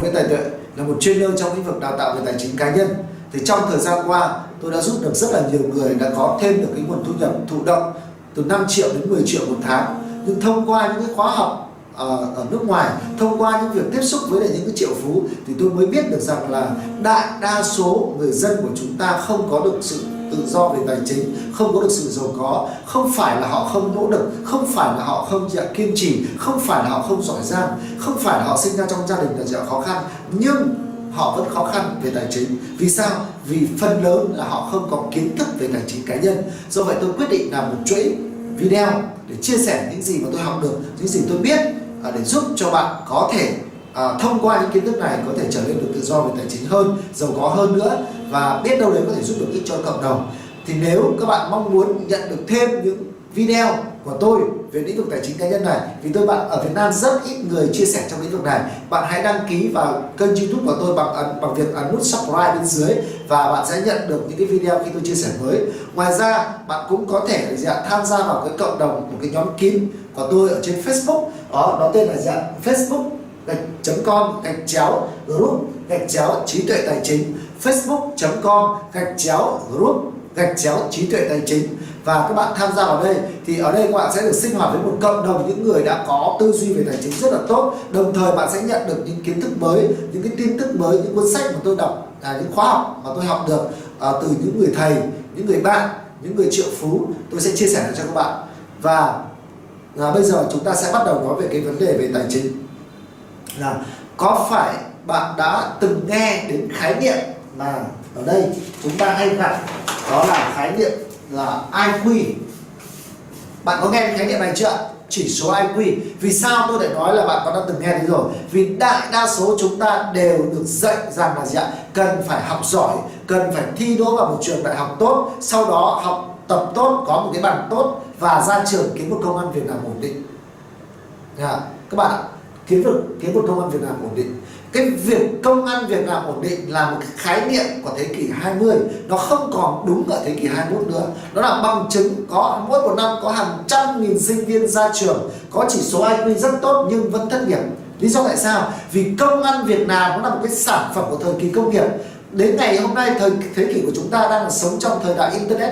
Nguyễn Tài Tuệ là một trainer trong lĩnh vực đào tạo về tài chính cá nhân. Thì trong thời gian qua, tôi đã giúp được rất là nhiều người đã có thêm được cái nguồn thu nhập thụ động từ 5 triệu đến 10 triệu một tháng. Nhưng thông qua những cái khóa học ở, ở nước ngoài, thông qua những việc tiếp xúc với lại những cái triệu phú thì tôi mới biết được rằng là đại đa số người dân của chúng ta không có được sự tự do về tài chính không có được sự giàu có. Không phải là họ không nỗ lực không phải là họ không dạ, kiên trì không phải là họ không giỏi giang không phải là họ sinh ra trong gia đình là dạng khó khăn. Nhưng họ vẫn khó khăn về tài chính. Vì sao? Vì phần lớn là họ không có kiến thức về tài chính cá nhân. Do vậy tôi quyết định làm một chuỗi video để chia sẻ những gì mà tôi học được những gì tôi biết à, để giúp cho bạn có thể à, thông qua những kiến thức này có thể trở nên được tự do về tài chính hơn giàu có hơn nữa và biết đâu đấy có thể giúp được ích cho cộng đồng. Thì nếu các bạn mong muốn nhận được thêm những video của tôi về lĩnh vực tài chính cá nhân này vì tôi bạn ở Việt Nam rất ít người chia sẻ trong lĩnh vực này. Bạn hãy đăng ký vào kênh YouTube của tôi bằng ấn, bằng việc ấn nút subscribe bên dưới và bạn sẽ nhận được những cái video khi tôi chia sẻ mới. Ngoài ra bạn cũng có thể dạng tham gia vào cái cộng đồng một cái nhóm kín của tôi ở trên Facebook. Đó nó tên là dạng Facebook gạch chấm com gạch chéo group gạch chéo trí tuệ tài chính. Facebook.com gạch chéo group gạch chéo trí tuệ tài chính. Và các bạn tham gia vào đây thì ở đây các bạn sẽ được sinh hoạt với một cộng đồng những người đã có tư duy về tài chính rất là tốt. Đồng thời bạn sẽ nhận được những kiến thức mới những cái tin tức mới những cuốn sách mà tôi đọc là những khóa học mà tôi học được à, từ những người thầy những người bạn những người triệu phú. Tôi sẽ chia sẻ cho các bạn. Và à, bây giờ chúng ta sẽ bắt đầu nói về cái vấn đề về tài chính. Là có phải bạn đã từng nghe đến khái niệm mà ở đây chúng ta hay gặp đó là khái niệm là IQ bạn có nghe khái niệm này chưa? Chỉ số IQ vì sao tôi lại nói là bạn có đã từng nghe đến rồi? Vì đại đa số chúng ta đều được dạy rằng là gì ạ? Cần phải học giỏi, cần phải thi đỗ vào một trường đại học tốt, sau đó học tập tốt, có một cái bằng tốt và ra trường kiếm một công ăn việc làm ổn định. Nha. các bạn ạ, kiếm được, kiếm một công ăn việc làm ổn định cái việc công ăn, việc làm ổn định là một cái khái niệm của thế kỷ 20 nó không còn đúng ở thế kỷ 21 nữa. Nó là bằng chứng có mỗi một năm có hàng trăm nghìn sinh viên ra trường, có chỉ số IQ rất tốt nhưng vẫn thất nghiệp. Lý do tại sao? Vì công ăn việc làm nó là một cái sản phẩm của thời kỳ công nghiệp. Đến ngày hôm nay, thời thế kỷ của chúng ta đang là sống trong thời đại internet,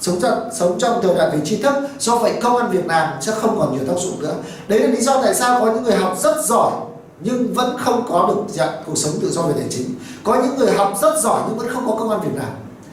sống trong sống trong thời đại về tri thức. Do vậy, công ăn việc làm sẽ không còn nhiều tác dụng nữa. Đấy là lý do tại sao có những người học rất giỏi nhưng vẫn không có được dạng cuộc sống tự do về tài chính. Có những người học rất giỏi nhưng vẫn không có công an việc làm.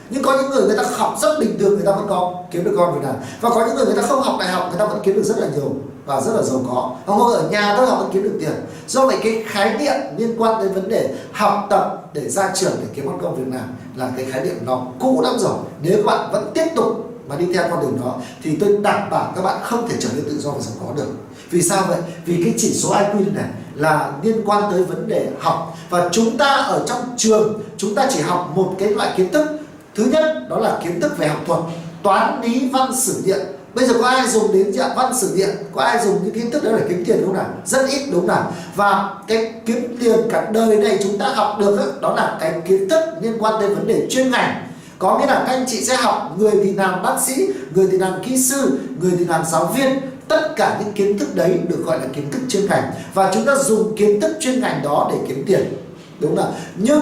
Nhưng có những người người ta học rất bình thường, người ta vẫn có kiếm được công việc làm. Và có những người người ta không học đại học, người ta vẫn kiếm được rất là nhiều và rất là giàu có. Hoặc ở nhà thôi họ vẫn kiếm được tiền. Do vậy cái khái niệm liên quan đến vấn đề học tập để ra trường để kiếm một công việc làm là cái khái niệm nó cũ lắm rồi. Nếu các bạn vẫn tiếp tục mà đi theo con đường đó, thì tôi đảm bảo các bạn không thể trở nên tự do và giàu có được. Vì sao vậy? Vì cái chỉ số IQ này là liên quan tới vấn đề học. Và chúng ta ở trong trường, chúng ta chỉ học một cái loại kiến thức. Thứ nhất, đó là kiến thức về học thuật, toán, lý, văn, sử điện. Bây giờ có ai dùng đến dạng văn, sử điện. Có ai dùng những kiến thức đó để kiếm tiền không nào? Rất ít, đúng nào? Và cái kiếm tiền cả đời này chúng ta học được đó là cái kiến thức liên quan tới vấn đề chuyên ngành. Có nghĩa là các anh chị sẽ học, người thì làm bác sĩ, người thì làm kỹ sư, người thì làm giáo viên tất cả những kiến thức đấy được gọi là kiến thức chuyên ngành. Và chúng ta dùng kiến thức chuyên ngành đó để kiếm tiền. Đúng không nhưng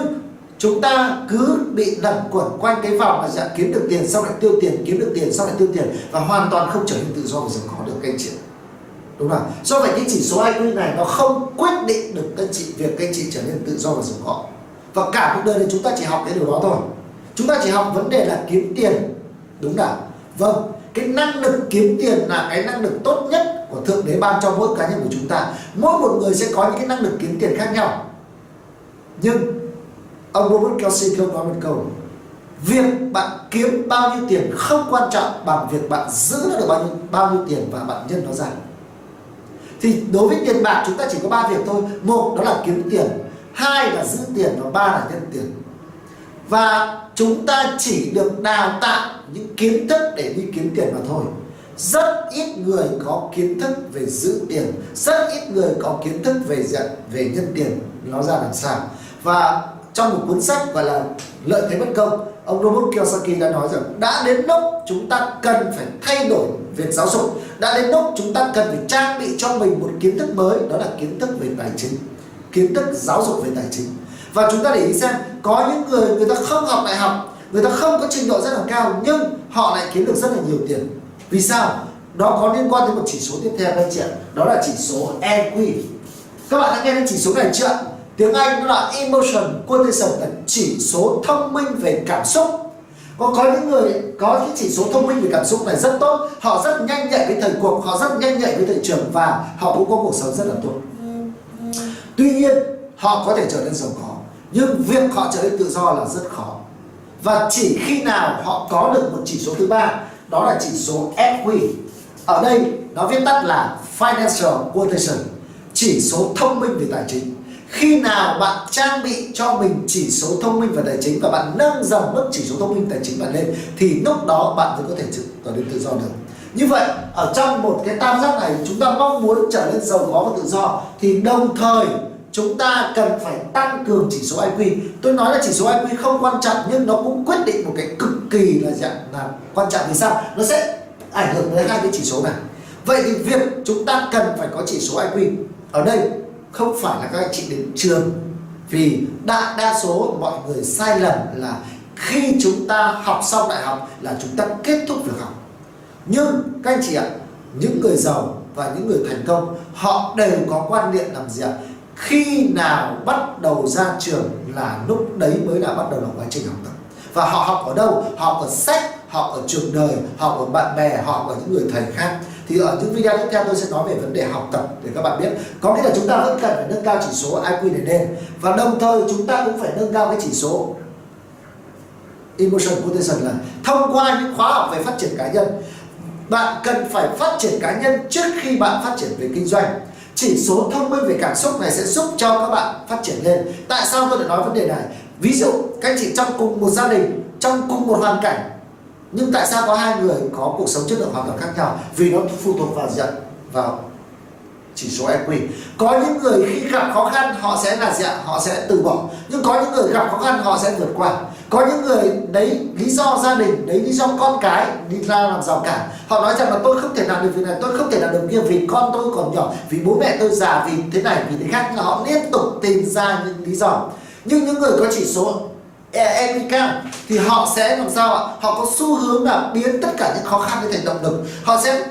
chúng ta cứ bị lẩn quẩn quanh cái vòng là dạ kiếm được tiền sau lại tiêu tiền, kiếm được tiền sau lại tiêu tiền và hoàn toàn không trở nên tự do và giàu có được, các anh chị đúng không do vậy cái chỉ số IQ này nó không quyết định được các chị, việc các chị trở nên tự do và giàu có. Và cả cuộc đời này chúng ta chỉ học cái điều đó thôi. Chúng ta chỉ học vấn đề là kiếm tiền. Đúng không vâng cái năng lực kiếm tiền là cái năng lực tốt nhất của thượng đế ban cho mỗi cá nhân của chúng ta. Mỗi một người sẽ có những cái năng lực kiếm tiền khác nhau. Nhưng, ông Robert Kiyosaki nói một câu, việc bạn kiếm bao nhiêu tiền không quan trọng bằng việc bạn giữ được bao nhiêu bao nhiêu tiền và bạn nhân nó ra. Thì đối với tiền bạc chúng ta chỉ có ba việc thôi. Một, đó là kiếm tiền. Hai là giữ tiền và ba là nhân tiền và chúng ta chỉ được đào tạo những kiến thức để đi kiếm tiền mà thôi. Rất ít người có kiến thức về giữ tiền, rất ít người có kiến thức về diện về nhân tiền. Nó ra làm sao? Và trong một cuốn sách gọi là lợi thế bất công, ông Robert Kiyosaki đã nói rằng, đã đến lúc chúng ta cần phải thay đổi việc giáo dục. Đã đến lúc chúng ta cần phải trang bị cho mình một kiến thức mới, đó là kiến thức về tài chính. Kiến thức giáo dục về tài chính và chúng ta để ý xem, có những người người ta không học đại học, người ta không có trình độ rất là cao, nhưng họ lại kiếm được rất là nhiều tiền. Vì sao? Đó có liên quan đến một chỉ số tiếp theo các chị ạ. Đó là chỉ số EQ các bạn đã nghe đến chỉ số này chưa tiếng Anh nó là emotion quotient là chỉ số thông minh về cảm xúc. Có có những người, có cái chỉ số thông minh về cảm xúc này rất tốt, họ rất nhanh nhạy với thời cuộc, họ rất nhanh nhạy với thị trường và họ cũng có cuộc sống rất là tốt. Tuy nhiên, họ có thể trở nên giàu có nhưng việc họ trở nên tự do là rất khó. Và chỉ khi nào họ có được một chỉ số thứ ba, đó là chỉ số FQ ở đây, nó viết tắt là financial Quotation, chỉ số thông minh về tài chính. Khi nào bạn trang bị cho mình chỉ số thông minh về tài chính và bạn nâng dần mức chỉ số thông minh tài chính bạn lên, thì lúc đó bạn mới có thể trở nên tự do được. Như vậy, ở trong một cái tam giác này, chúng ta mong muốn trở nên giàu có và tự do, thì đồng thời chúng ta cần phải tăng cường chỉ số IQ tôi nói là chỉ số IQ không quan trọng, nhưng nó cũng quyết định một cái cực kỳ là dạng là quan trọng. Vì sao? Nó sẽ ảnh hưởng đến hai cái chỉ số này. Vậy thì việc chúng ta cần phải có chỉ số IQ ở đây không phải là các anh chị đến trường. Vì đa đa số mọi người sai lầm là khi chúng ta học xong đại học là chúng ta kết thúc việc học. Nhưng các anh chị ạ, những người giàu và những người thành công, họ đều có quan niệm làm gì ạ? Khi nào bắt đầu ra trường là lúc đấy mới là bắt đầu là quá trình học tập. Và họ học ở đâu? Họ học ở sách họ ở trường đời họ học ở bạn bè, họ học ở những người thầy khác. Thì ở những video tiếp theo tôi sẽ nói về vấn đề học tập để các bạn biết. Có nghĩa là chúng ta vẫn cần phải nâng cao chỉ số IQ để lên và đồng thời chúng ta cũng phải nâng cao cái chỉ số emotion quotation là thông qua những khóa học về phát triển cá nhân. Bạn cần phải phát triển cá nhân trước khi bạn phát triển về kinh doanh chỉ số thông minh về cảm xúc này sẽ giúp cho các bạn phát triển lên. Tại sao tôi lại nói vấn đề này? Ví dụ, các anh chị trong cùng một gia đình, trong cùng một hoàn cảnh, nhưng tại sao có hai người có cuộc sống chất lượng hoàn toàn khác nhau? Vì nó phụ thuộc vào giận, vào chỉ số EQ có những người khi gặp khó khăn, họ sẽ là gì họ sẽ từ bỏ. Nhưng có những người gặp khó khăn, họ sẽ vượt qua. Có những người đấy lý do gia đình đấy lý do con cái đi ra làm rào cản. Họ nói rằng là tôi không thể làm được việc này, tôi không thể làm được kia vì con tôi còn nhỏ, vì bố mẹ tôi già, vì thế này, vì thế khác. Là họ liên tục tìm ra những lý do. Nhưng những người có chỉ số EQ cao thì họ sẽ làm sao ạ? Họ có xu hướng là biến tất cả những khó khăn thành động lực. Họ sẽ,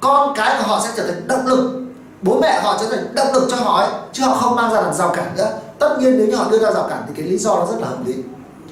con cái của họ sẽ trở thành động lực bố mẹ họ trở thành động lực cho họ ấy, chứ họ không mang ra làm rào cản nữa. Tất nhiên nếu như họ đưa ra rào cản thì cái lý do nó rất là hợp lý.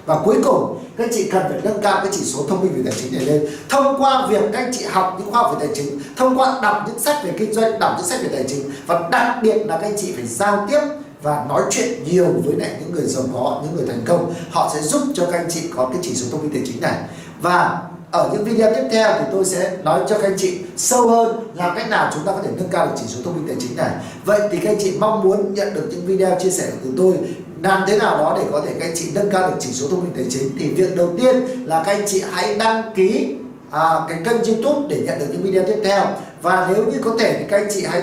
Và cuối cùng, các anh chị cần phải nâng cao cái chỉ số thông minh về tài chính này lên. Thông qua việc các anh chị học những khoa học về tài chính, thông qua đọc những sách về kinh doanh, đọc những sách về tài chính, và đặc biệt là các anh chị phải giao tiếp và nói chuyện nhiều với lại những người giàu có, những người thành công, họ sẽ giúp cho các anh chị có cái chỉ số thông minh tài chính này. Và ở những video tiếp theo thì tôi sẽ nói cho các anh chị sâu hơn làm cách nào chúng ta có thể nâng cao được chỉ số thông minh tài chính này. Vậy thì các anh chị mong muốn nhận được những video chia sẻ từ tôi làm thế nào đó để có thể các anh chị nâng cao được chỉ số thông minh tài chính thì việc đầu tiên là các anh chị hãy đăng ký à, cái kênh youtube để nhận được những video tiếp theo. Và nếu như có thể thì các anh chị hãy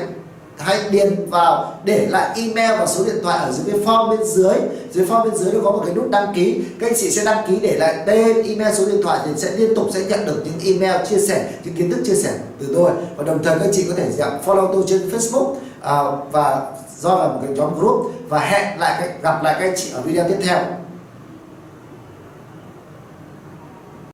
hãy điền vào để lại email và số điện thoại ở dưới cái form bên dưới. Dưới form bên dưới nó có một cái nút đăng ký. Các anh chị sẽ đăng ký để lại tên email số điện thoại thì sẽ liên tục sẽ nhận được những email chia sẻ những kiến thức chia sẻ từ tôi. Và đồng thời các anh chị có thể dạng follow tôi trên Facebook à, và do là một cái nhóm group. Và hẹn lại gặp lại các anh chị ở video tiếp theo.